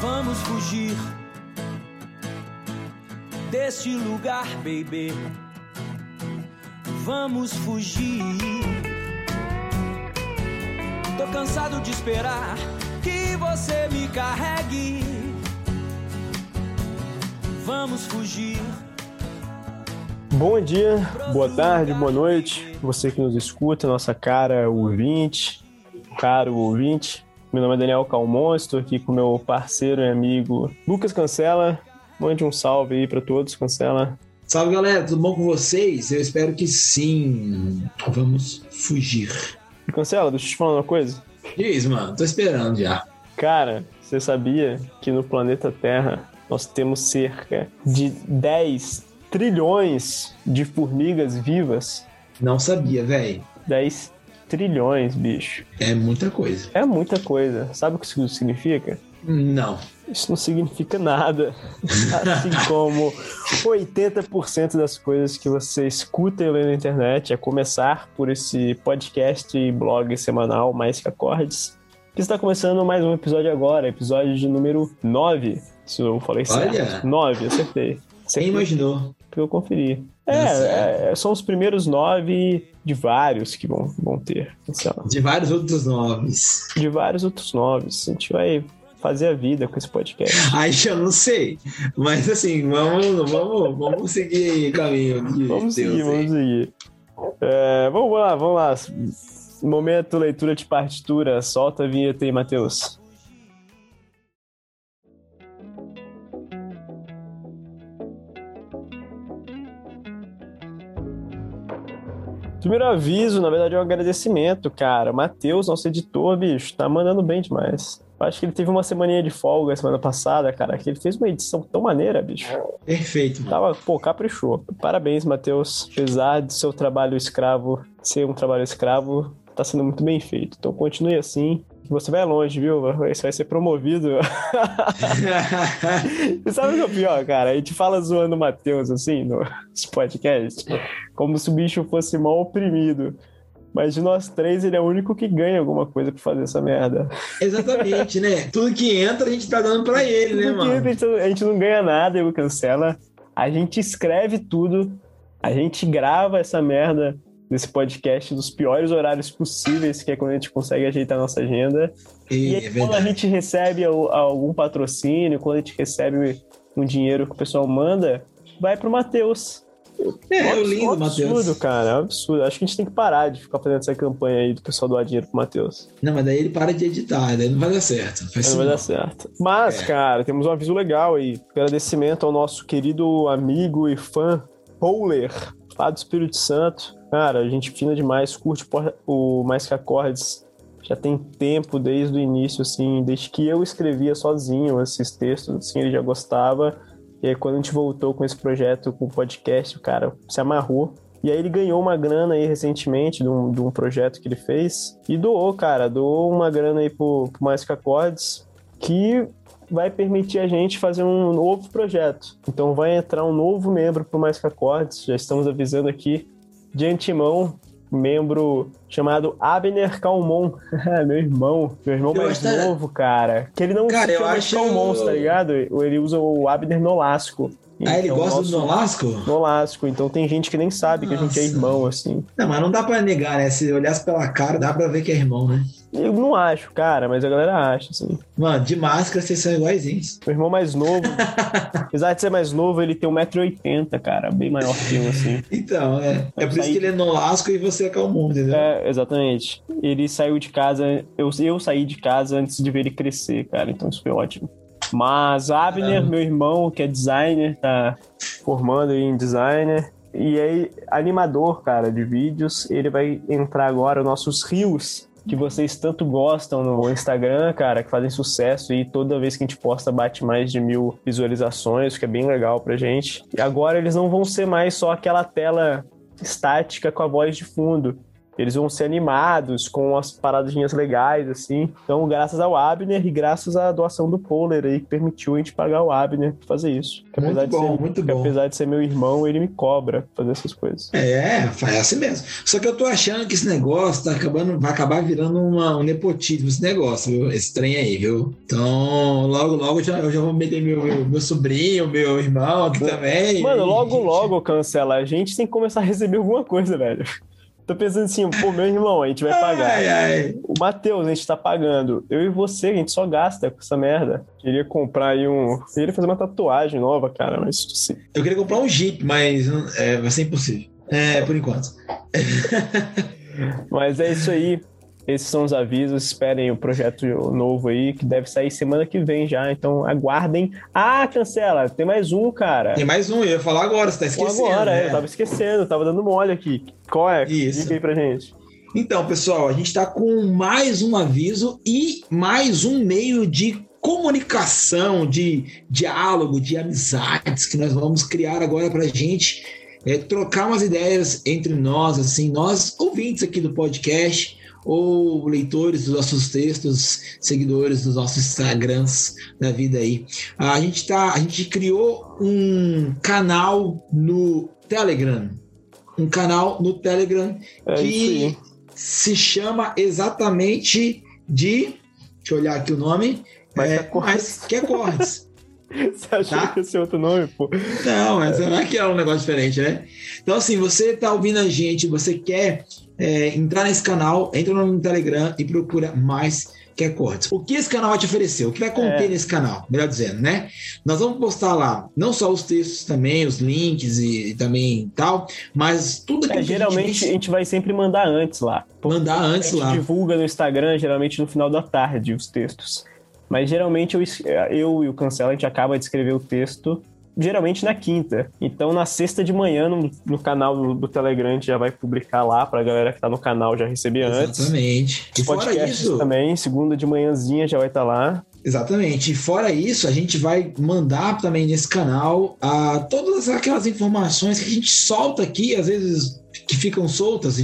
Vamos fugir deste lugar, baby. Vamos fugir. Tô cansado de esperar que você me carregue. Vamos fugir. Bom dia, boa tarde, boa noite. Você que nos escuta, nossa cara ouvinte, caro ouvinte. Meu nome é Daniel Calmon, estou aqui com meu parceiro e amigo Lucas Cancela. Mande um salve aí para todos, Cancela. Salve galera, tudo bom com vocês? Eu espero que sim. Vamos fugir. Cancela, deixa eu te falar uma coisa. Diz, mano, tô esperando já. Cara, você sabia que no planeta Terra nós temos cerca de 10 trilhões de formigas vivas? Não sabia, velho. 10 trilhões, bicho. É muita coisa. É muita coisa. Sabe o que isso significa? Não. Isso não significa nada. Assim como 80% das coisas que você escuta e lê na internet, a começar por esse podcast e blog semanal Mais Que Acordes, que está começando mais um episódio agora, episódio de número 9. Se eu falei Olha. certo. 9, acertei. Quem imaginou? Porque eu conferi. É, é, são os primeiros nove de vários que vão, vão ter. Lá, De vários outros nomes. De vários outros noves. A gente vai fazer a vida com esse podcast. Aí eu não sei. Mas assim, vamos, vamos, vamos seguir o caminho. Vamos seguir, aí. vamos seguir. É, vamos lá, vamos lá. Momento leitura de partitura. Solta a vinheta aí, Matheus. Primeiro aviso, na verdade, é um agradecimento, cara. Matheus, nosso editor, bicho, tá mandando bem demais. Acho que ele teve uma semaninha de folga semana passada, cara, que ele fez uma edição tão maneira, bicho. Perfeito, mano. Tava, pô, caprichou. Parabéns, Matheus. Apesar do seu trabalho escravo ser um trabalho escravo, tá sendo muito bem feito. Então continue assim. Você vai longe, viu? Você vai ser promovido. E sabe o que é o pior, cara? A gente fala zoando o Matheus, assim, no podcast, como se o bicho fosse mal oprimido. Mas de nós três, ele é o único que ganha alguma coisa pra fazer essa merda. Exatamente, né? Tudo que entra a gente tá dando pra ele, né, Porque mano? A gente, não- a gente não ganha nada, eu cancela. A gente escreve tudo, a gente grava essa merda desse podcast nos piores horários possíveis, que é quando a gente consegue ajeitar a nossa agenda. E E, aí, é quando a gente recebe al- algum patrocínio, quando a gente recebe um dinheiro que o pessoal manda, vai pro Matheus. É, é um lindo, absurdo, Matheus. cara. É um absurdo. Acho que a gente tem que parar de ficar fazendo essa campanha aí do pessoal doar dinheiro pro Matheus. Não, mas daí ele para de editar, daí não vai dar certo. Não isso vai não. dar certo. Mas, É. cara, temos um aviso legal aí. Agradecimento ao nosso querido amigo e fã, Roller, do Espírito Santo. Cara, a gente fina demais, curte o Mais Que Acordes. Já tem tempo desde o início, assim, desde que eu escrevia sozinho esses textos, assim, ele já gostava. E aí, quando a gente voltou com esse projeto, com o podcast, o cara se amarrou. E aí ele ganhou uma grana aí recentemente de um, de um projeto que ele fez e doou, cara, doou uma grana aí pro, pro Mais Que Acordes, que vai permitir a gente fazer um novo projeto. Então vai entrar um novo membro pro Mais Que Acordes, já estamos avisando aqui de antemão, membro chamado Abner Calmon, meu irmão, meu irmão Eu mais que- novo, cara, que ele não Cara, se chama acho- Calmon, tá ligado? Ele usa o Abner Nolasco. Ah, ele Então, gosta nosso- do Nolasco? Nolasco, então tem gente que nem sabe que a gente é Nossa. irmão, assim. Não, mas não dá pra negar, né? Se olhasse pela cara, dá pra ver que é irmão, né? Eu não acho, cara, mas a galera acha, assim. Mano, de máscara vocês são iguaizinhos. Meu irmão mais novo, apesar de ser mais novo, ele tem 1,80m, cara, bem maior que eu, assim. Então, é. É por isso saí- que ele é Nolasco e você é Calmon, entendeu? É, exatamente. Ele saiu de casa, eu, eu saí de casa antes de ver ele crescer, cara, então isso foi ótimo. Mas Abner, Caramba. meu irmão, que é designer, tá formando aí em designer, e aí, animador, cara, de vídeos, ele vai entrar agora nos nossos rios, que vocês tanto gostam no Instagram, cara, que fazem sucesso e toda vez que a gente posta bate mais de mil visualizações, que é bem legal pra gente. E agora eles não vão ser mais só aquela tela estática com a voz de fundo. Eles vão ser animados com as paradinhas legais, assim. Então, graças ao Abner e graças à doação do Poler aí, que permitiu a gente pagar o Abner pra fazer isso. Que muito bom, ser, muito bom. Apesar de ser meu irmão, ele me cobra fazer essas coisas. É, é assim mesmo. Só que eu tô achando que esse negócio tá acabando, vai acabar virando uma, um nepotismo, esse negócio, viu? Esse trem aí, viu? Então, logo, logo eu já, eu já vou meter meu, meu, meu sobrinho, meu irmão aqui também. Mano, logo, logo cancela. A gente tem que começar a receber alguma coisa, velho. Tô pensando assim, pô, meu irmão, a gente vai pagar. Ai, ai. O Matheus, a gente tá pagando. Eu e você, a gente só gasta com essa merda. Queria comprar aí um. Queria fazer uma tatuagem nova, cara, mas sim. Eu queria comprar um Jeep, mas é, vai ser impossível. É, por enquanto. Mas é isso aí. Esses são os avisos. Esperem o projeto novo aí, que deve sair semana que vem já. Então aguardem. Ah, cancela! Tem mais um, cara. Tem mais um, eu ia falar agora, você tá esquecendo. Agora, né? eu tava esquecendo, tava dando mole aqui. Qual é? Isso. Diga aí pra gente. Então, pessoal, a gente está com mais um aviso e mais um meio de comunicação, de diálogo, de amizades que nós vamos criar agora para a gente é, trocar umas ideias entre nós, assim, nós ouvintes aqui do podcast ou leitores dos nossos textos, seguidores dos nossos Instagrams da vida aí. A gente tá, a gente criou um canal no Telegram, um canal no Telegram É que se chama exatamente de. Deixa eu olhar aqui o nome. Mas é, é mas que é Cortes. Você achou Tá. que ia ser outro nome, pô? Não, mas é que é um negócio diferente, né? Então, assim, você tá ouvindo a gente, você quer é, entrar nesse canal, entra no Telegram e procura mais que é Cortes. O que esse canal vai te oferecer? O que vai conter É. nesse canal? Melhor dizendo, né? Nós vamos postar lá não só os textos também, os links e, e também tal, mas tudo aquilo É, que a geralmente a gente gente vai sempre mandar antes lá. mandar A antes gente lá. divulga no Instagram, geralmente no final da tarde, os textos. Mas geralmente eu, eu e o Cancela, a gente acaba de escrever o texto, geralmente na quinta. Então na sexta de manhã, no, no canal do, do Telegram, a gente já vai publicar lá pra galera que tá no canal já receber antes. Exatamente. E podcasts isso, também, segunda de manhãzinha já vai estar lá. Exatamente. E fora isso, a gente vai mandar também nesse canal a todas aquelas informações que a gente solta aqui, às vezes que ficam soltas,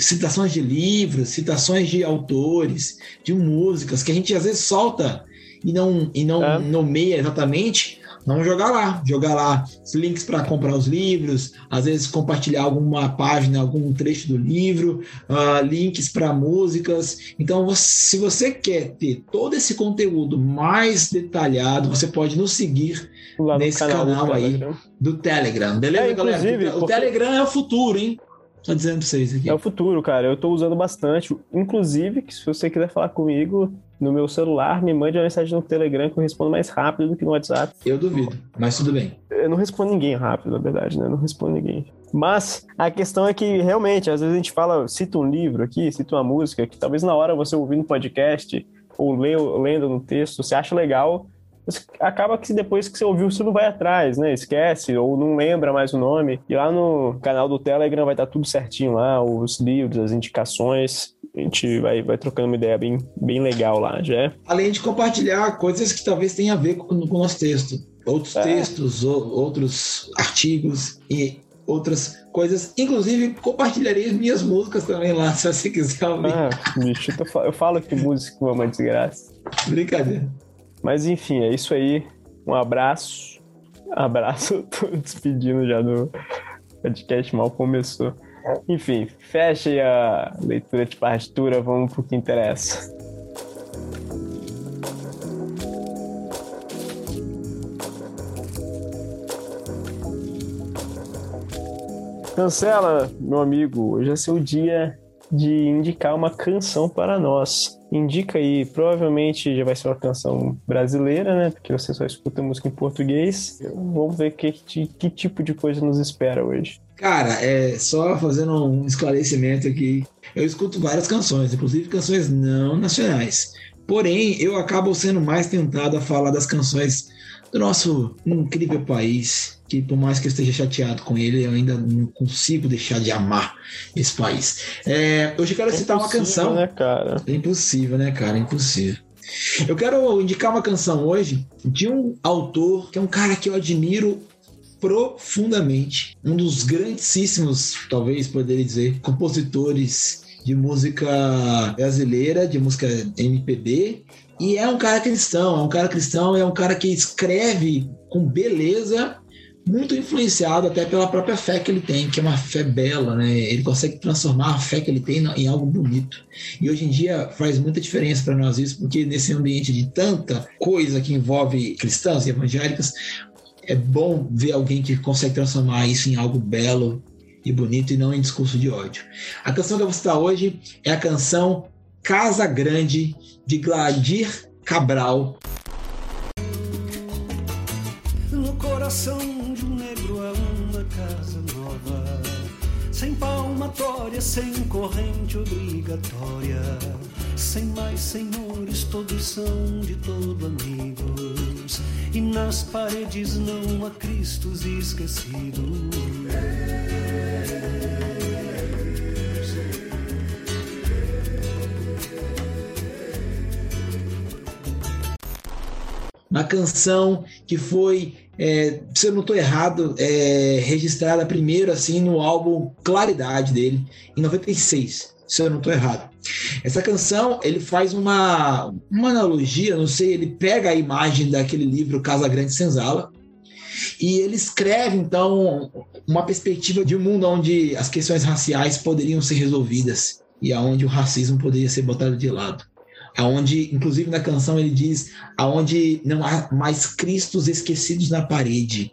citações de livros, citações de autores, de músicas, que a gente às vezes solta e não, e não É. nomeia exatamente. Vamos jogar lá, jogar lá os links para comprar os livros, às vezes compartilhar alguma página, algum trecho do livro, ah, links para músicas. Então, se você quer ter todo esse conteúdo mais detalhado, você pode nos seguir Lá no Nesse canal, canal aí. Telegram. do Telegram, beleza, É, galera? O porque- Telegram é o futuro, hein? Tô dizendo pra vocês aqui. É o futuro, cara. Eu tô usando bastante. Inclusive, que se você quiser falar comigo no meu celular, me mande uma mensagem no Telegram que eu respondo mais rápido do que no WhatsApp. Eu duvido, mas tudo bem. Eu não respondo ninguém rápido, na verdade, né? Eu não respondo ninguém. Mas a questão é que, realmente, às vezes a gente fala, cita um livro aqui, cita uma música, que talvez na hora você ouvindo no podcast ou leu- lendo no texto, você acha legal, mas acaba que depois que você ouviu, você não vai atrás, né? Esquece ou não lembra mais o nome. E lá no canal do Telegram vai estar tudo certinho lá, os livros, as indicações. A gente vai, vai trocando uma ideia bem, bem legal lá, já é? Além de compartilhar coisas que talvez tenham a ver com, com o nosso texto. Outros É. textos, ou- outros artigos e outras coisas. Inclusive, compartilharei as minhas músicas também lá, se você quiser ouvir. Ah, bicho, eu falo que música é uma desgraça. Brincadeira. Mas enfim, é isso aí. Um abraço. Abraço, eu tô despedindo já do podcast, mal começou. Enfim, fecha aí a leitura de partitura, vamos pro que interessa. Cancela, meu amigo, hoje é seu dia de indicar uma canção para nós. Indica aí, provavelmente já vai ser uma canção brasileira, né? Porque você só escuta música em português. Vamos ver que, que tipo de coisa nos espera hoje. Cara, é só fazendo um esclarecimento aqui. Eu escuto várias canções, inclusive canções não nacionais. Porém, eu acabo sendo mais tentado a falar das canções do nosso incrível país, que por mais que eu esteja chateado com ele, eu ainda não consigo deixar de amar esse país. É, hoje eu quero citar uma Impossível, canção. né, cara? É impossível, né, cara? É impossível. Eu quero indicar uma canção hoje de um autor que é um cara que eu admiro profundamente. Um dos grandíssimos, talvez poderia dizer, compositores de música brasileira, de música MPB, e é um cara cristão, é um cara cristão, é um cara que escreve com beleza, muito influenciado até pela própria fé que ele tem, que é uma fé bela, né? Ele consegue transformar a fé que ele tem em algo bonito. E hoje em dia faz muita diferença para nós isso, porque nesse ambiente de tanta coisa que envolve cristãos e evangélicas, é bom ver alguém que consegue transformar isso em algo belo e bonito e não em discurso de ódio. A canção que eu vou citar hoje é a canção Casa Grande de Gladir Cabral. No coração de um negro há uma casa nova, sem palmatória, sem corrente obrigatória, sem mais senhores, todos são de todo amigos, e nas paredes não há cristos esquecidos. Uma canção que foi, é, se eu não estou errado, é, registrada primeiro assim no álbum Claridade dele, em 96, se eu não estou errado. Essa canção, ele faz uma, uma analogia, não sei, ele pega a imagem daquele livro Casa Grande Senzala, e ele escreve, então, uma perspectiva de um mundo onde as questões raciais poderiam ser resolvidas e aonde o racismo poderia ser botado de lado aonde, inclusive na canção ele diz, aonde não há mais cristos esquecidos na parede.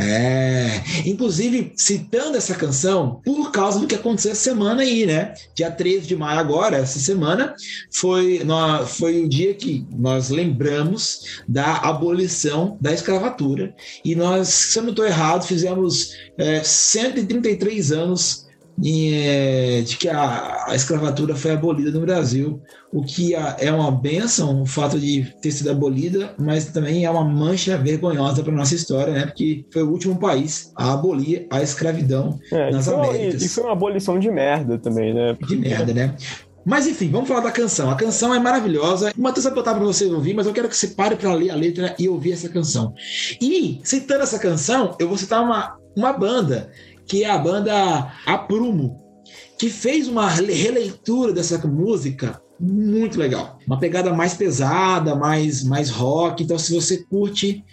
É, inclusive citando essa canção por causa do que aconteceu essa semana aí, né? Dia 13 de maio agora, essa semana, foi, no, foi o dia que nós lembramos da abolição da escravatura. E nós, se eu não estou errado, fizemos é, 133 anos de que a, a, escravatura foi abolida no Brasil, o que é uma benção o fato de ter sido abolida, mas também é uma mancha vergonhosa para nossa história, né? Porque foi o último país a abolir a escravidão é, nas e Américas. E foi uma abolição de merda também, né? De merda, né? Mas enfim, vamos falar da canção. A canção é maravilhosa. O Matheus vai botar para você ouvir, mas eu quero que você pare para ler a letra e ouvir essa canção. E, citando essa canção, eu vou citar uma, uma banda que é a banda Aprumo, que fez uma releitura dessa música muito legal. Uma pegada mais pesada, mais, mais rock. Então, se você curte,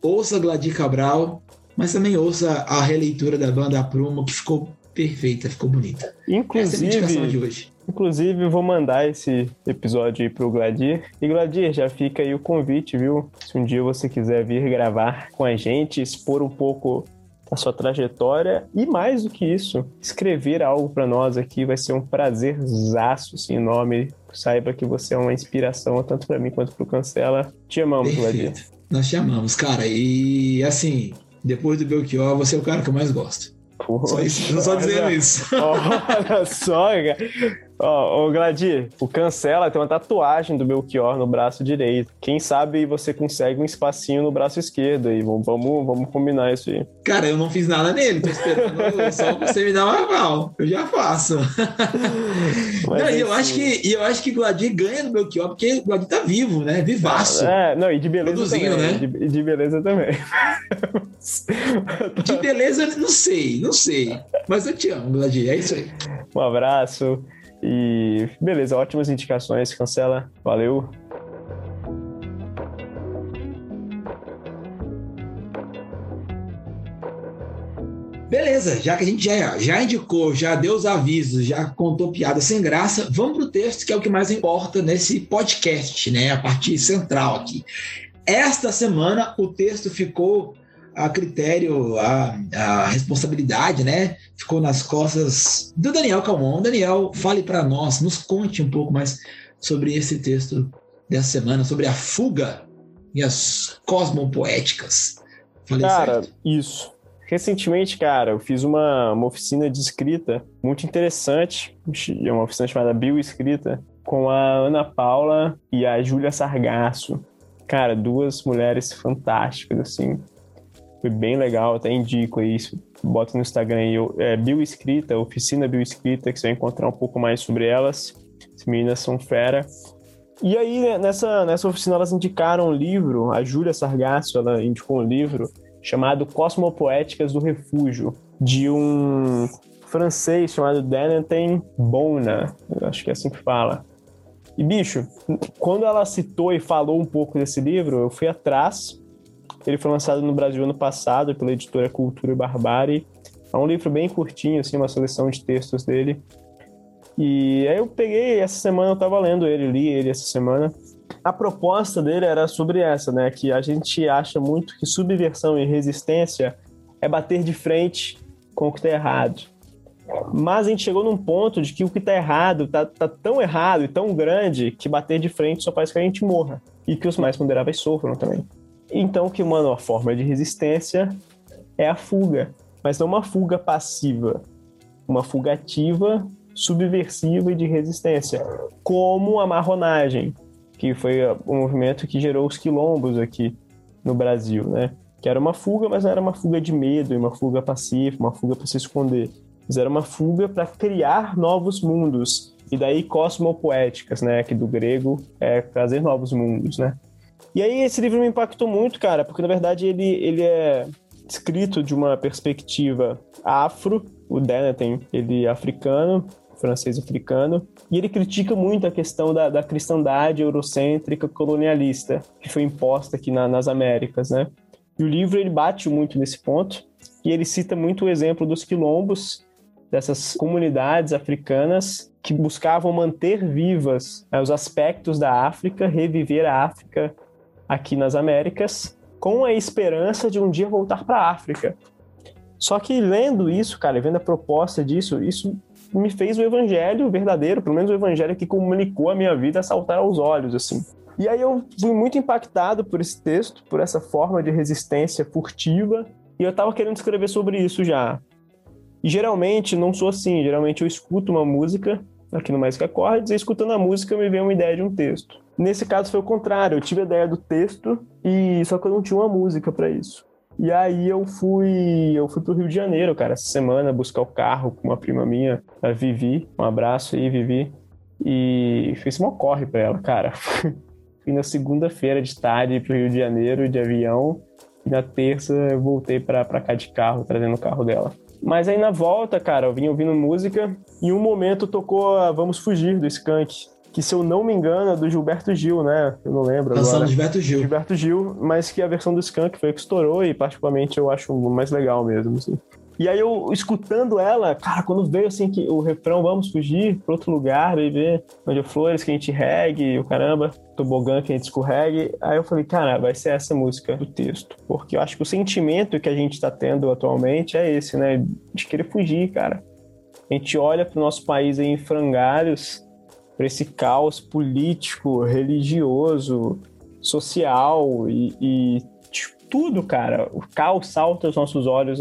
ouça Gladir Cabral, mas também ouça a releitura da banda Aprumo, que ficou perfeita, ficou bonita. Inclusive, Essa é de hoje. Inclusive, vou mandar esse episódio aí pro Gladir. E Gladir, já fica aí o convite, viu? Se um dia você quiser vir gravar com a gente, expor um pouco a sua trajetória e mais do que isso, escrever algo para nós aqui vai ser um prazerzaço, assim, nome. Saiba que você é uma inspiração tanto para mim quanto para o Cancela. Te amamos, Vladimir. Nós te amamos, cara. E assim, depois do Belchior, você é o cara que eu mais gosto. Porra, só isso, só dizendo isso. Olha só, cara. Ó, oh, Gladir, o Cancela tem uma tatuagem do Belchior no braço direito. Quem sabe você consegue um espacinho no braço esquerdo aí. Vamos, vamos, vamos combinar isso aí. Cara, eu não fiz nada nele, tô esperando só você me dar uma aval. Eu já faço. Mas não, e eu, acho que, eu acho que o Gladir ganha do Belchior, porque o Gladir tá vivo, né? Vivaço. É, não, e de beleza também. Né? De, de beleza também. de beleza, não sei, não sei. Mas eu te amo, Gladir, é isso aí. Um abraço. E beleza, ótimas indicações, cancela. Valeu. Beleza, já que a gente já, já indicou, já deu os avisos, já contou piada sem graça, vamos para o texto que é o que mais importa nesse podcast, né? A parte central aqui. Esta semana o texto ficou a critério, a, a responsabilidade, né? Ficou nas costas do Daniel Calmon. Daniel, fale para nós, nos conte um pouco mais sobre esse texto dessa semana, sobre a fuga e as cosmopoéticas. Falei cara, certo? isso. Recentemente, cara, eu fiz uma, uma oficina de escrita muito interessante, é uma oficina chamada Bioescrita, com a Ana Paula e a Júlia Sargasso. Cara, duas mulheres fantásticas, assim. Foi bem legal, até indico isso. Bota no Instagram aí, é Bioescrita, Oficina Bioescrita, que você vai encontrar um pouco mais sobre elas. As meninas são fera. E aí, né, nessa, nessa oficina, elas indicaram um livro, a Júlia Sargasso, ela indicou um livro chamado Cosmopoéticas do Refúgio, de um francês chamado Danton Bona, acho que é assim que fala. E, bicho, quando ela citou e falou um pouco desse livro, eu fui atrás. Ele foi lançado no Brasil ano passado pela editora Cultura e Barbárie. É um livro bem curtinho, assim, uma seleção de textos dele. E aí eu peguei, essa semana eu tava lendo ele, li ele essa semana. A proposta dele era sobre essa, né? Que a gente acha muito que subversão e resistência é bater de frente com o que tá errado. Mas a gente chegou num ponto de que o que tá errado tá, tá tão errado e tão grande que bater de frente só faz que a gente morra. E que os mais ponderáveis sofram também. Então, que uma forma de resistência é a fuga. Mas não uma fuga passiva. Uma fuga ativa, subversiva e de resistência. Como a marronagem, que foi o movimento que gerou os quilombos aqui no Brasil, né? Que era uma fuga, mas era uma fuga de medo, uma fuga pacífica, uma fuga para se esconder mas era uma fuga para criar novos mundos. E daí cosmopoéticas, né? Que do grego é trazer novos mundos, né? E aí esse livro me impactou muito, cara, porque na verdade ele, ele é escrito de uma perspectiva afro, o Denetten, ele é africano, francês africano, e ele critica muito a questão da, da cristandade eurocêntrica colonialista que foi imposta aqui na, nas Américas, né? E o livro ele bate muito nesse ponto, e ele cita muito o exemplo dos quilombos dessas comunidades africanas que buscavam manter vivas né, os aspectos da África, reviver a África aqui nas Américas, com a esperança de um dia voltar para a África. Só que lendo isso, cara, vendo a proposta disso, isso me fez o evangelho verdadeiro, pelo menos o evangelho que comunicou a minha vida saltar aos olhos, assim. E aí eu fui muito impactado por esse texto, por essa forma de resistência furtiva, e eu estava querendo escrever sobre isso já. E geralmente não sou assim, geralmente eu escuto uma música aqui no Mais Que Acordes, e escutando a música me vem uma ideia de um texto. Nesse caso foi o contrário, eu tive a ideia do texto e só que eu não tinha uma música para isso. E aí eu fui, eu fui pro Rio de Janeiro, cara, essa semana buscar o carro com uma prima minha, a Vivi. Um abraço aí, Vivi. E fiz uma corre para ela, cara. fui na segunda-feira de tarde pro Rio de Janeiro de avião e na terça eu voltei para cá de carro, trazendo o carro dela. Mas aí na volta, cara, eu vim ouvindo música e um momento tocou a Vamos Fugir do Skank. Que se eu não me engano é do Gilberto Gil, né? Eu não lembro Canção agora. Gilberto Gil. Gilberto Gil, mas que a versão do Skank foi que estourou e particularmente eu acho mais legal mesmo, assim. E aí eu, escutando ela, cara, quando veio assim que o refrão Vamos fugir para outro lugar, ver onde flores que a gente regue, o caramba, tobogã que a gente escorregue. Aí eu falei, cara, vai ser essa música do texto. Porque eu acho que o sentimento que a gente está tendo atualmente é esse, né? De querer fugir, cara. A gente olha para o nosso país aí em frangalhos, para esse caos político, religioso, social e, e tudo, cara. O caos salta aos nossos olhos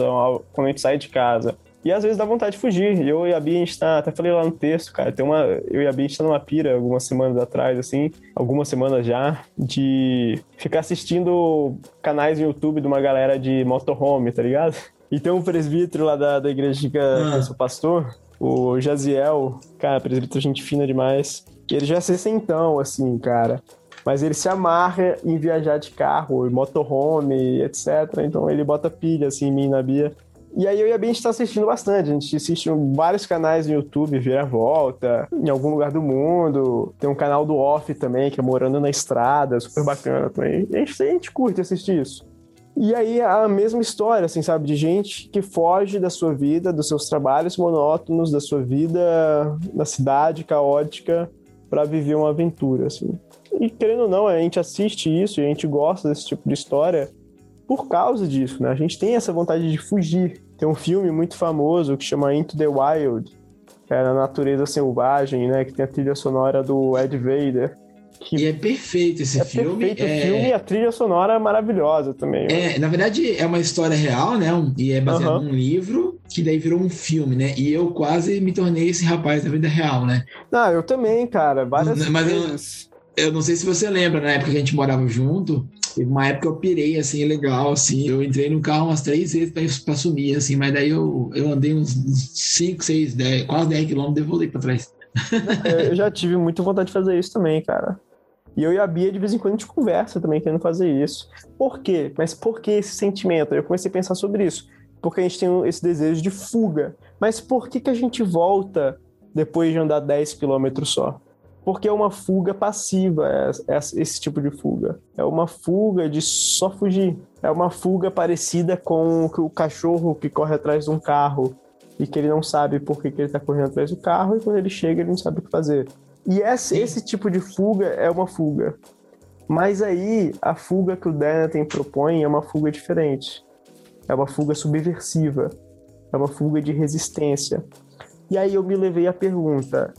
quando a gente sai de casa. E às vezes dá vontade de fugir. Eu e a Bia, a gente tá, até falei lá no texto, cara, tem uma, eu e a Bia, a gente tá numa pira algumas semanas atrás, assim, algumas semanas já, de ficar assistindo canais no YouTube de uma galera de motorhome, tá ligado? E tem um presbítero lá da, da igreja que ah. eu sou pastor, o Jaziel, cara, presbítero gente fina demais. Ele já é sessentão, assim, cara mas ele se amarra em viajar de carro, motorhome, etc. Então ele bota pilha assim em mim na Bia. E aí eu e a Bia a gente tá assistindo bastante. A gente assiste vários canais no YouTube, Vira Volta, em algum lugar do mundo. Tem um canal do Off também, que é Morando na Estrada, super bacana também. A gente, a gente curte assistir isso. E aí a mesma história, assim, sabe? De gente que foge da sua vida, dos seus trabalhos monótonos, da sua vida na cidade caótica, para viver uma aventura, assim. E querendo ou não, a gente assiste isso a gente gosta desse tipo de história por causa disso, né? A gente tem essa vontade de fugir. Tem um filme muito famoso que chama Into the Wild, que é a natureza selvagem, né? Que tem a trilha sonora do Ed Vader. Que e é perfeito esse é filme. Perfeito é... o filme e a trilha sonora é maravilhosa também. É, na verdade, é uma história real, né? E é baseado uhum. num livro que daí virou um filme, né? E eu quase me tornei esse rapaz da vida real, né? Não, eu também, cara. Várias Mas vezes. Eu eu não sei se você lembra, na época que a gente morava junto, teve uma época eu pirei, assim, legal, assim, eu entrei no carro umas três vezes pra, pra sumir, assim, mas daí eu, eu andei uns 5, 6, 10, quase 10 quilômetros e voltei pra trás. É, eu já tive muita vontade de fazer isso também, cara. E eu e a Bia, de vez em quando, a gente conversa também, querendo fazer isso. Por quê? Mas por que esse sentimento? Eu comecei a pensar sobre isso. porque a gente tem esse desejo de fuga. Mas por que, que a gente volta depois de andar 10 quilômetros só? Porque é uma fuga passiva, é, é esse tipo de fuga. É uma fuga de só fugir. É uma fuga parecida com o cachorro que corre atrás de um carro e que ele não sabe por que, que ele está correndo atrás do carro e quando ele chega ele não sabe o que fazer. E esse, esse tipo de fuga é uma fuga. Mas aí a fuga que o Denaten propõe é uma fuga diferente. É uma fuga subversiva. É uma fuga de resistência. E aí eu me levei à pergunta: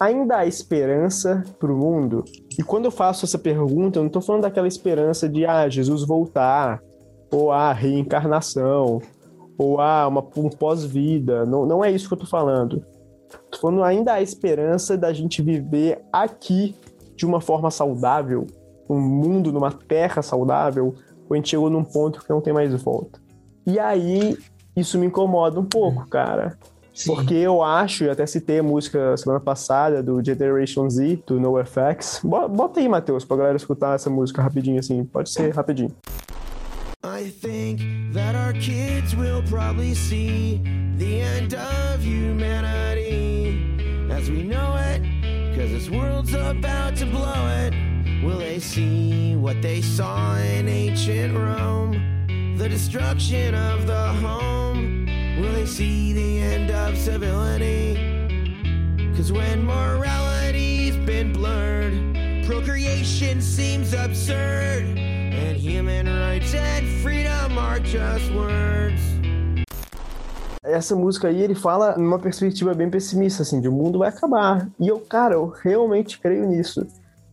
ainda há esperança para o mundo? E quando eu faço essa pergunta, eu não estou falando daquela esperança de ah, Jesus voltar, ou a ah, reencarnação, ou ah, uma, um pós-vida. Não, não é isso que eu estou falando. Estou falando ainda há esperança da gente viver aqui de uma forma saudável, um mundo, numa terra saudável, ou a gente chegou num ponto que não tem mais volta. E aí, isso me incomoda um pouco, cara. Sim. Porque eu acho, eu até citei a música semana passada do Generation Z, do NoFX. Bota aí, Matheus, pra galera escutar essa música rapidinho assim. Pode ser rapidinho. I think that our kids will probably see the end of humanity as we know it, cause this world's about to blow it. Will they see what they saw in ancient Rome? The destruction of the home. Will they see the end of civility? Cause when morality's been blurred, procreation seems absurd. And human rights and freedom are just words. essa música aí, ele fala numa perspectiva bem pessimista, assim, de o mundo vai acabar. E eu, cara, eu realmente creio nisso.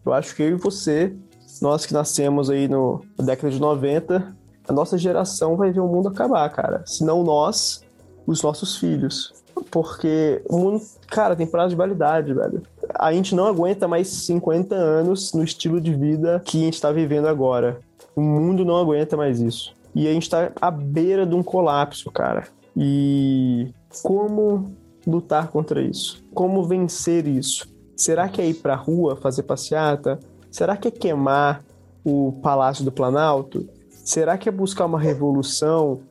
Eu acho que eu e você, nós que nascemos aí no, na década de 90, a nossa geração vai ver o mundo acabar, cara. Se não nós, os nossos filhos. Porque o mundo, cara, tem prazo de validade, velho. A gente não aguenta mais 50 anos no estilo de vida que a gente tá vivendo agora. O mundo não aguenta mais isso. E a gente tá à beira de um colapso, cara. E como lutar contra isso? Como vencer isso? Será que é ir pra rua fazer passeata? Será que é queimar o Palácio do Planalto? Será que é buscar uma revolução?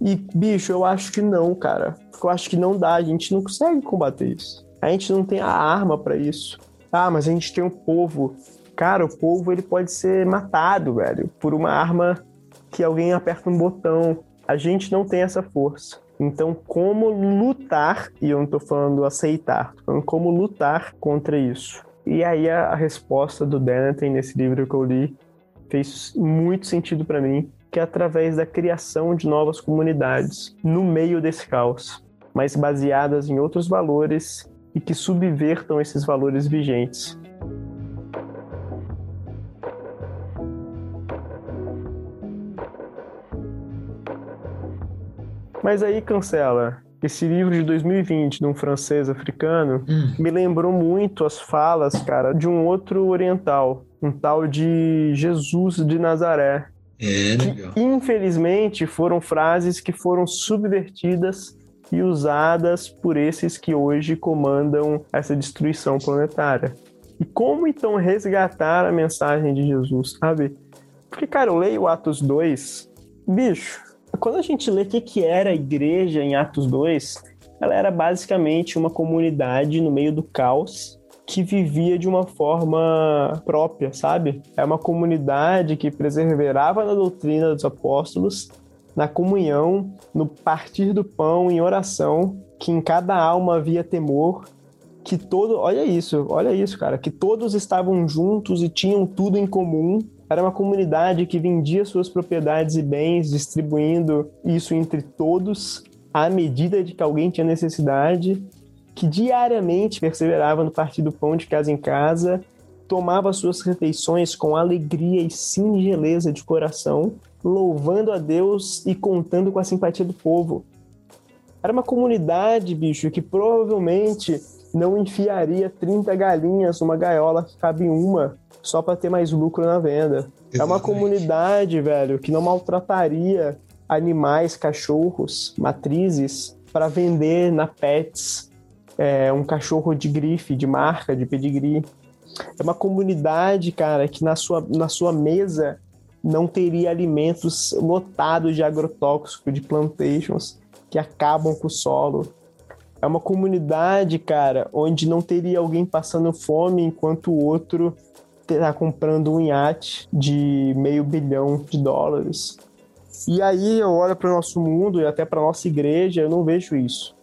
E, bicho, eu acho que não, cara. Eu acho que não dá, a gente não consegue combater isso. A gente não tem a arma para isso. Ah, mas a gente tem um povo. Cara, o povo ele pode ser matado, velho, por uma arma que alguém aperta um botão. A gente não tem essa força. Então, como lutar, e eu não estou falando aceitar, tô falando como lutar contra isso. E aí a, a resposta do Denethor nesse livro que eu li fez muito sentido para mim, que é através da criação de novas comunidades no meio desse caos, mas baseadas em outros valores e que subvertam esses valores vigentes. Mas aí cancela. Esse livro de 2020, de um francês africano, hum. me lembrou muito as falas, cara, de um outro oriental, um tal de Jesus de Nazaré. É, legal. Que, infelizmente, foram frases que foram subvertidas e usadas por esses que hoje comandam essa destruição planetária. E como então resgatar a mensagem de Jesus, sabe? Porque, cara, eu leio Atos 2, bicho, quando a gente lê o que, que era a igreja em Atos 2, ela era basicamente uma comunidade no meio do caos que vivia de uma forma própria, sabe? É uma comunidade que preservava na doutrina dos apóstolos, na comunhão, no partir do pão, em oração, que em cada alma havia temor, que todo, olha isso, olha isso, cara, que todos estavam juntos e tinham tudo em comum era uma comunidade que vendia suas propriedades e bens, distribuindo isso entre todos à medida de que alguém tinha necessidade, que diariamente perseverava no partir do pão de casa em casa, tomava suas refeições com alegria e singeleza de coração, louvando a Deus e contando com a simpatia do povo. Era uma comunidade, bicho, que provavelmente não enfiaria 30 galinhas numa gaiola que cabe uma só para ter mais lucro na venda. Exatamente. É uma comunidade, velho, que não maltrataria animais, cachorros, matrizes para vender na Pets é, um cachorro de grife, de marca, de pedigree. É uma comunidade, cara, que na sua, na sua mesa não teria alimentos lotados de agrotóxico, de plantations que acabam com o solo. É uma comunidade, cara, onde não teria alguém passando fome enquanto o outro está comprando um iate de meio bilhão de dólares. E aí eu olho para o nosso mundo e até para nossa igreja, eu não vejo isso.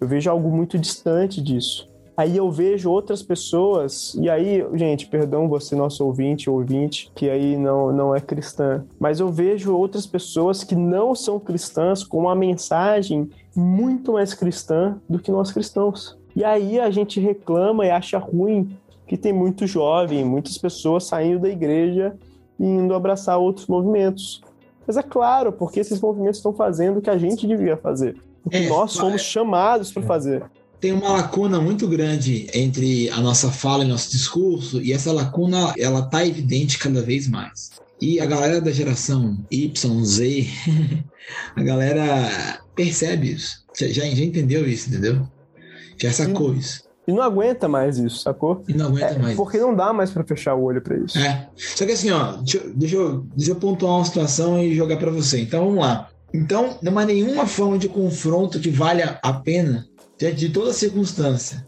Eu vejo algo muito distante disso. Aí eu vejo outras pessoas, e aí, gente, perdão você, nosso ouvinte, ouvinte, que aí não, não é cristã, mas eu vejo outras pessoas que não são cristãs com uma mensagem muito mais cristã do que nós cristãos. E aí a gente reclama e acha ruim que tem muito jovem, muitas pessoas saindo da igreja e indo abraçar outros movimentos. Mas é claro, porque esses movimentos estão fazendo o que a gente devia fazer. O que é, nós somos é, chamados para fazer. Tem uma lacuna muito grande entre a nossa fala e nosso discurso, e essa lacuna ela tá evidente cada vez mais. E a galera da geração Y, Z, a galera percebe isso. Já, já entendeu isso, entendeu? Já sacou Sim. isso. E não aguenta mais isso, sacou? E não aguenta é, mais. Porque não dá mais para fechar o olho para isso. É. Só que assim, ó, deixa, deixa, eu, deixa eu pontuar uma situação e jogar para você. Então vamos lá. Então, não há nenhuma forma de confronto que valha a pena diante de toda circunstância.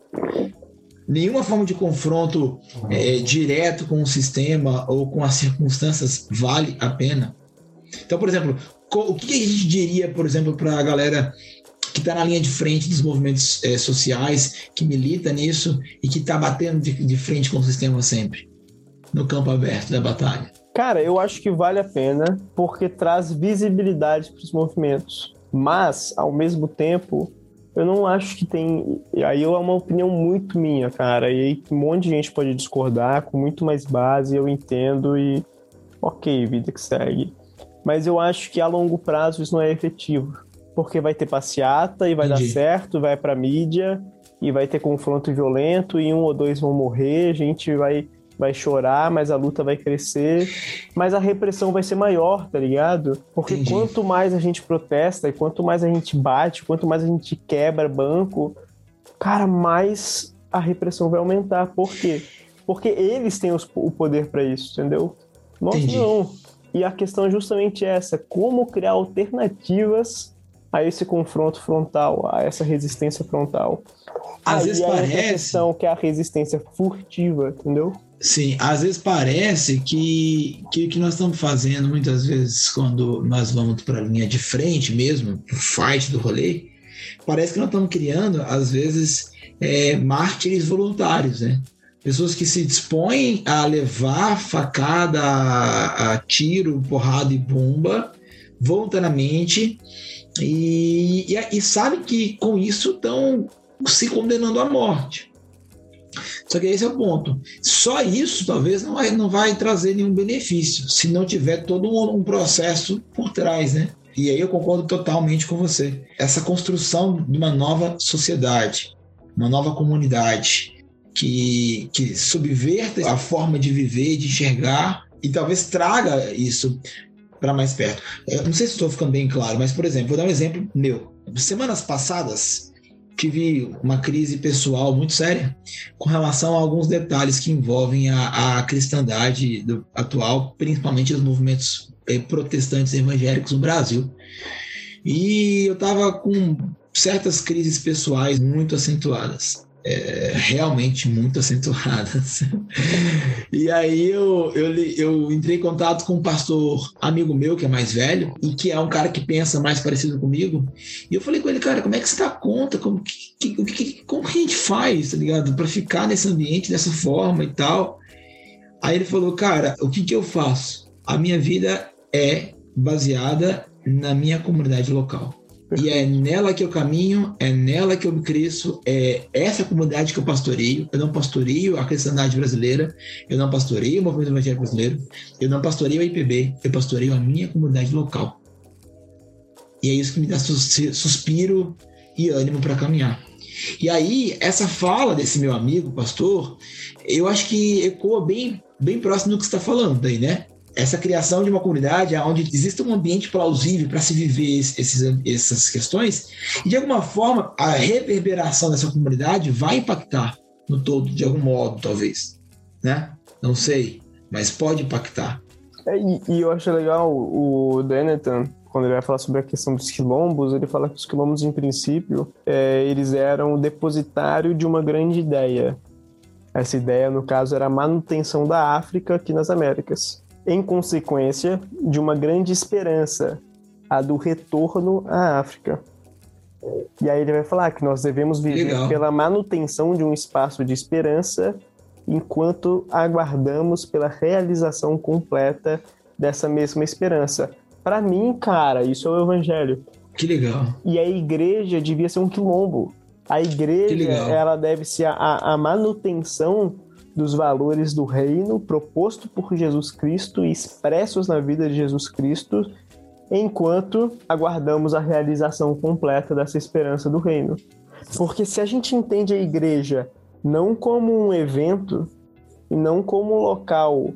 Nenhuma forma de confronto é, direto com o sistema ou com as circunstâncias vale a pena. Então, por exemplo, o que a gente diria, por exemplo, para a galera que está na linha de frente dos movimentos é, sociais, que milita nisso e que está batendo de, de frente com o sistema sempre, no campo aberto da batalha? Cara, eu acho que vale a pena porque traz visibilidade para os movimentos. Mas, ao mesmo tempo, eu não acho que tem. Aí é uma opinião muito minha, cara. E aí um monte de gente pode discordar com muito mais base, eu entendo e. Ok, vida que segue. Mas eu acho que a longo prazo isso não é efetivo porque vai ter passeata e vai Entendi. dar certo, vai pra mídia e vai ter confronto violento e um ou dois vão morrer, a gente vai, vai chorar, mas a luta vai crescer, mas a repressão vai ser maior, tá ligado? Porque Entendi. quanto mais a gente protesta e quanto mais a gente bate, quanto mais a gente quebra banco, cara, mais a repressão vai aumentar. Por quê? Porque eles têm os, o poder para isso, entendeu? Nós Entendi. não. E a questão é justamente essa: como criar alternativas a esse confronto frontal, a essa resistência frontal. Às Aí vezes parece questão que é a resistência furtiva, entendeu? Sim, às vezes parece que, que o que nós estamos fazendo muitas vezes quando nós vamos para a linha de frente mesmo, o fight do rolê, parece que nós estamos criando, às vezes, é, mártires voluntários, né? Pessoas que se dispõem a levar facada, a, a tiro, porrada e bomba voluntariamente e, e, e sabem que com isso estão se condenando à morte. Só que esse é o ponto. Só isso talvez não vai, não vai trazer nenhum benefício, se não tiver todo um, um processo por trás, né? E aí eu concordo totalmente com você. Essa construção de uma nova sociedade, uma nova comunidade que, que subverta a forma de viver, de enxergar e talvez traga isso para mais perto. Eu não sei se estou ficando bem claro, mas, por exemplo, vou dar um exemplo meu. Semanas passadas, tive uma crise pessoal muito séria com relação a alguns detalhes que envolvem a, a cristandade do, atual, principalmente os movimentos eh, protestantes evangélicos no Brasil. E eu estava com certas crises pessoais muito acentuadas é, realmente muito acentuadas. e aí eu, eu, eu entrei em contato com um pastor amigo meu, que é mais velho, e que é um cara que pensa mais parecido comigo. E eu falei com ele, cara, como é que você dá conta? Como que, que, como que a gente faz, tá ligado? Para ficar nesse ambiente dessa forma e tal. Aí ele falou, cara, o que, que eu faço? A minha vida é baseada na minha comunidade local. E é nela que eu caminho, é nela que eu cresço, é essa comunidade que eu pastoreio. Eu não pastoreio a cristandade brasileira, eu não pastoreio o movimento evangélico brasileiro, eu não pastoreio a IPB, eu pastoreio a minha comunidade local. E é isso que me dá suspiro e ânimo para caminhar. E aí, essa fala desse meu amigo, pastor, eu acho que ecoa bem, bem próximo do que você está falando aí, né? Essa criação de uma comunidade onde exista um ambiente plausível para se viver esses, essas questões, e de alguma forma a reverberação dessa comunidade vai impactar no todo, de algum modo, talvez. Né? Não sei, mas pode impactar. É, e, e, eu acho legal o Denethor, quando ele vai falar sobre a questão dos quilombos, ele fala que os quilombos, em princípio, é, eles eram o depositário de uma grande ideia. Essa ideia, no caso, era a manutenção da África aqui nas Américas. Em consequência de uma grande esperança, a do retorno à África. E aí ele vai falar que nós devemos viver Legal. pela manutenção de um espaço de esperança enquanto aguardamos pela realização completa dessa mesma esperança. Para mim, cara, isso é o evangelho. Que legal. E a igreja devia ser um quilombo. A igreja, ela deve ser a, a manutenção dos valores do reino proposto por Jesus Cristo e expressos na vida de Jesus Cristo, enquanto aguardamos a realização completa dessa esperança do reino. Porque se a gente entende a igreja não como um evento e não como um local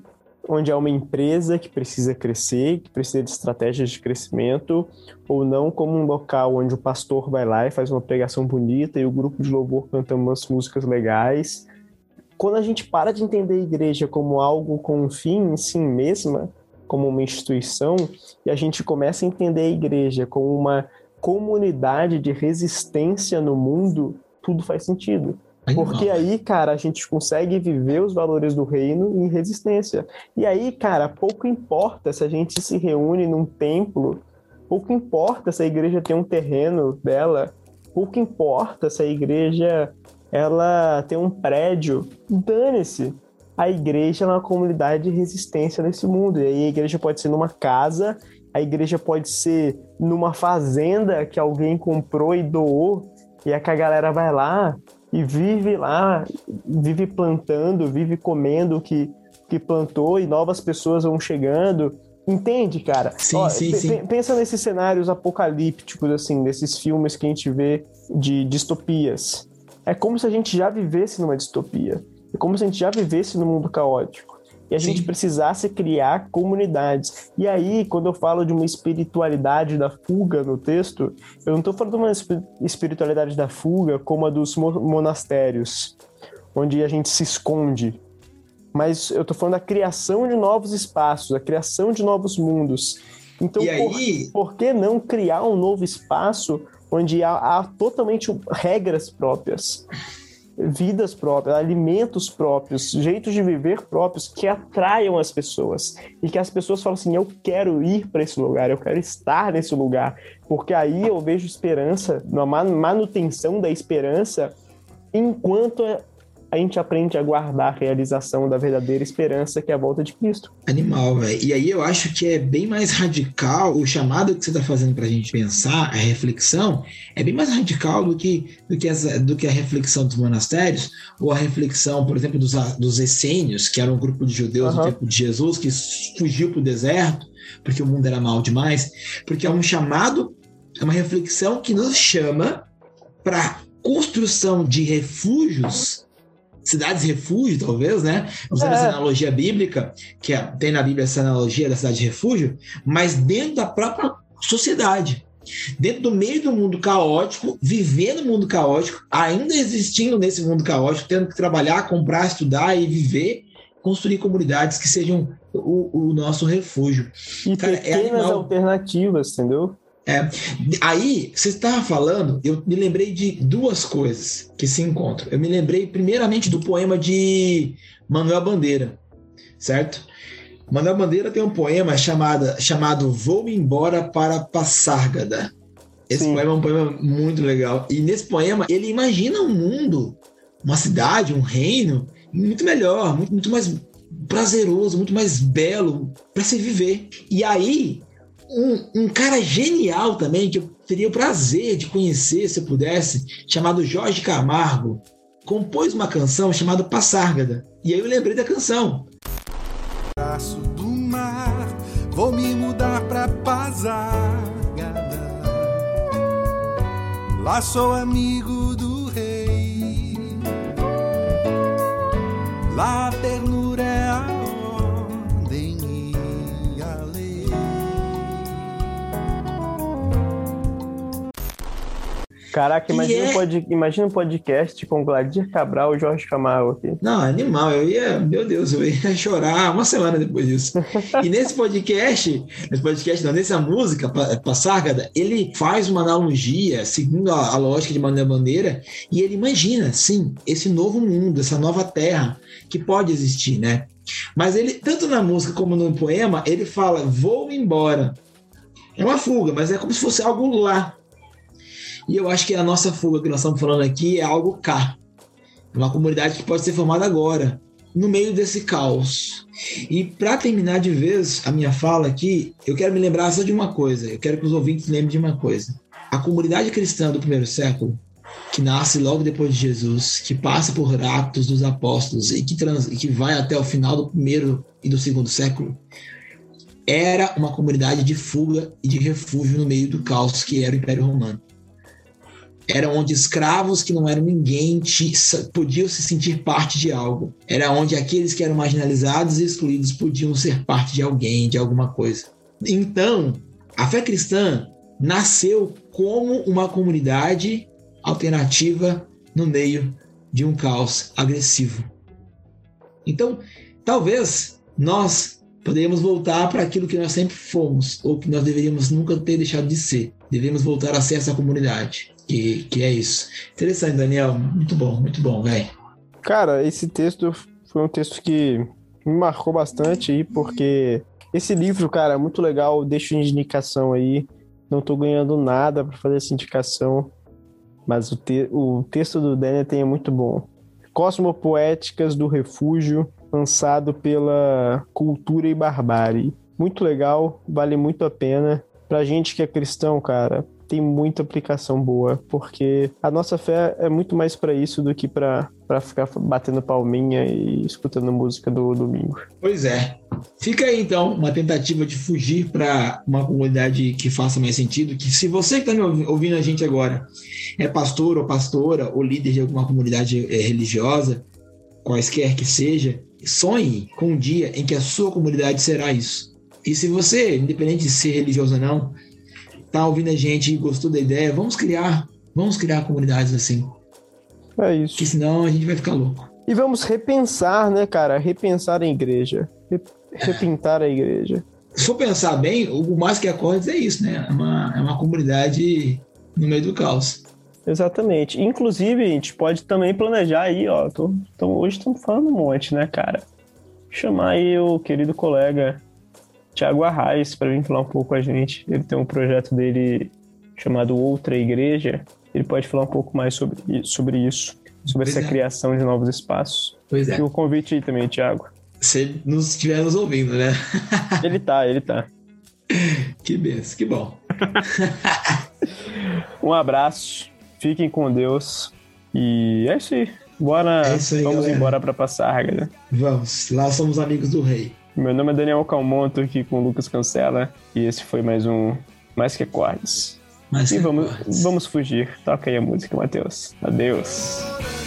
onde há uma empresa que precisa crescer, que precisa de estratégias de crescimento, ou não como um local onde o pastor vai lá e faz uma pregação bonita e o grupo de louvor canta umas músicas legais. Quando a gente para de entender a igreja como algo com um fim em si mesma, como uma instituição, e a gente começa a entender a igreja como uma comunidade de resistência no mundo, tudo faz sentido. Porque aí, cara, a gente consegue viver os valores do reino em resistência. E aí, cara, pouco importa se a gente se reúne num templo, pouco importa se a igreja tem um terreno dela, pouco importa se a igreja ela tem um prédio, dane-se. A igreja é uma comunidade de resistência nesse mundo. E aí a igreja pode ser numa casa, a igreja pode ser numa fazenda que alguém comprou e doou, e é que a galera vai lá e vive lá, vive plantando, vive comendo o que, que plantou e novas pessoas vão chegando. Entende, cara? Sim, Ó, sim, sim. Pensa nesses cenários apocalípticos, assim, nesses filmes que a gente vê de distopias. É como se a gente já vivesse numa distopia. É como se a gente já vivesse num mundo caótico e a Sim. gente precisasse criar comunidades. E aí, quando eu falo de uma espiritualidade da fuga no texto, eu não estou falando de uma espiritualidade da fuga como a dos monastérios, onde a gente se esconde. Mas eu estou falando da criação de novos espaços, a criação de novos mundos. Então, por, por, que não criar um novo espaço onde há, há totalmente regras próprias? vidas próprias, alimentos próprios, jeitos de viver próprios que atraiam as pessoas e que as pessoas falam assim: eu quero ir para esse lugar, eu quero estar nesse lugar, porque aí eu vejo esperança, na manutenção da esperança, enquanto a gente aprende a guardar a realização da verdadeira esperança que é a volta de Cristo. Animal, velho. E aí eu acho que é bem mais radical o chamado que você está fazendo para a gente pensar, a reflexão, é bem mais radical do que, do que, essa, do que a reflexão dos monastérios, ou a reflexão, por exemplo, dos, dos essênios, que era um grupo de judeus uhum. no tempo de Jesus, que fugiu para o deserto, porque o mundo era mal demais, porque é um chamado, é uma reflexão que nos chama para construção de refúgios cidades refúgio, talvez, né? Usando é. essa analogia bíblica, que é, tem na Bíblia essa analogia da cidade de refúgio, mas dentro da própria sociedade. Dentro do meio do mundo caótico, vivendo no mundo caótico, ainda existindo nesse mundo caótico, tendo que trabalhar, comprar, estudar e viver, construir comunidades que sejam o, o nosso refúgio. E Cara, é pequenas é alternativas, entendeu? É, aí, você estava falando, eu me lembrei de duas coisas que se encontram. Eu me lembrei, primeiramente, do poema de Manuel Bandeira, certo? Manuel Bandeira tem um poema chamado, chamado Vou Embora para Passárgada. Esse Sim. poema é um poema muito legal. E nesse poema, ele imagina um mundo, uma cidade, um reino, muito melhor, muito, muito mais prazeroso, muito mais belo para se viver. E aí, um, um, cara genial também, que eu teria o prazer de conhecer, se eu pudesse, chamado Jorge Camargo, compôs uma canção chamada Passárgada. E aí eu lembrei da canção. Braço do mar, vou me mudar pra Passárgada. Lá sou amigo do rei. Lá a ternura é a Caraca, imagina, é... um pod... imagina um podcast com Gladir Cabral e Jorge Camargo aqui. Não, animal, eu ia, meu Deus, eu ia chorar uma semana depois disso. e nesse podcast, nesse podcast, não, nessa música, Passárgada, ele faz uma analogia, segundo a, a lógica de Mané Bandeira, e ele imagina, sim, esse novo mundo, essa nova terra que pode existir, né? Mas ele, tanto na música como no poema, ele fala: vou embora. É uma fuga, mas é como se fosse algo lá. E eu acho que a nossa fuga que nós estamos falando aqui é algo cá. Uma comunidade que pode ser formada agora, no meio desse caos. E para terminar de vez a minha fala aqui, eu quero me lembrar só de uma coisa. Eu quero que os ouvintes lembrem de uma coisa. A comunidade cristã do primeiro século, que nasce logo depois de Jesus, que passa por Atos dos Apóstolos e que, trans, e que vai até o final do primeiro e do segundo século, era uma comunidade de fuga e de refúgio no meio do caos que era o Império Romano. Era onde escravos que não eram ninguém podiam se sentir parte de algo. Era onde aqueles que eram marginalizados e excluídos podiam ser parte de alguém, de alguma coisa. Então, a fé cristã nasceu como uma comunidade alternativa no meio de um caos agressivo. Então, talvez nós poderíamos voltar para aquilo que nós sempre fomos, ou que nós deveríamos nunca ter deixado de ser. Devemos voltar a ser essa comunidade. Que, que é isso. Interessante, Daniel. Muito bom, muito bom, velho. Cara, esse texto foi um texto que me marcou bastante aí, porque esse livro, cara, é muito legal. Deixo de indicação aí. Não tô ganhando nada para fazer essa indicação, mas o, te o texto do Daniel é muito bom. Cosmopoéticas do Refúgio, lançado pela Cultura e Barbárie. Muito legal, vale muito a pena. Pra gente que é cristão, cara, tem muita aplicação boa, porque a nossa fé é muito mais para isso do que para ficar batendo palminha e escutando música do domingo. Pois é. Fica aí então uma tentativa de fugir para uma comunidade que faça mais sentido. Que se você que está ouvindo a gente agora é pastor ou pastora ou líder de alguma comunidade eh, religiosa, quaisquer que seja, sonhe com um dia em que a sua comunidade será isso. E se você, independente de ser religioso ou não, tá ouvindo a gente e gostou da ideia, vamos criar, vamos criar comunidades assim. É isso. Porque senão a gente vai ficar louco. E vamos repensar, né, cara? Repensar a igreja. Repintar a igreja. Se for pensar bem, o Mais Que Acordes é isso, né? É uma, é uma comunidade no meio do caos. Exatamente. Inclusive, a gente pode também planejar aí, ó. Tô, tô, hoje estamos falando um monte, né, cara? Chamar aí o querido colega Tiago Arraes para vir falar um pouco com a gente. Ele tem um projeto dele chamado Outra Igreja. Ele pode falar um pouco mais sobre, sobre isso, sobre pois essa é. criação de novos espaços. Pois é. E o convite aí também, Tiago. Se ele nos estiver nos ouvindo, né? ele tá, ele tá. Que benção, que bom. um abraço, fiquem com Deus. E é isso aí. Bora, é isso aí, vamos galera. embora para passar, galera. Vamos, lá somos amigos do rei. Meu nome é Daniel Calmonto, aqui com o Lucas Cancela, e esse foi mais um Mais Que Acordes. Mais e que vamos, acordes. vamos fugir. Toca aí a música, Matheus. Adeus.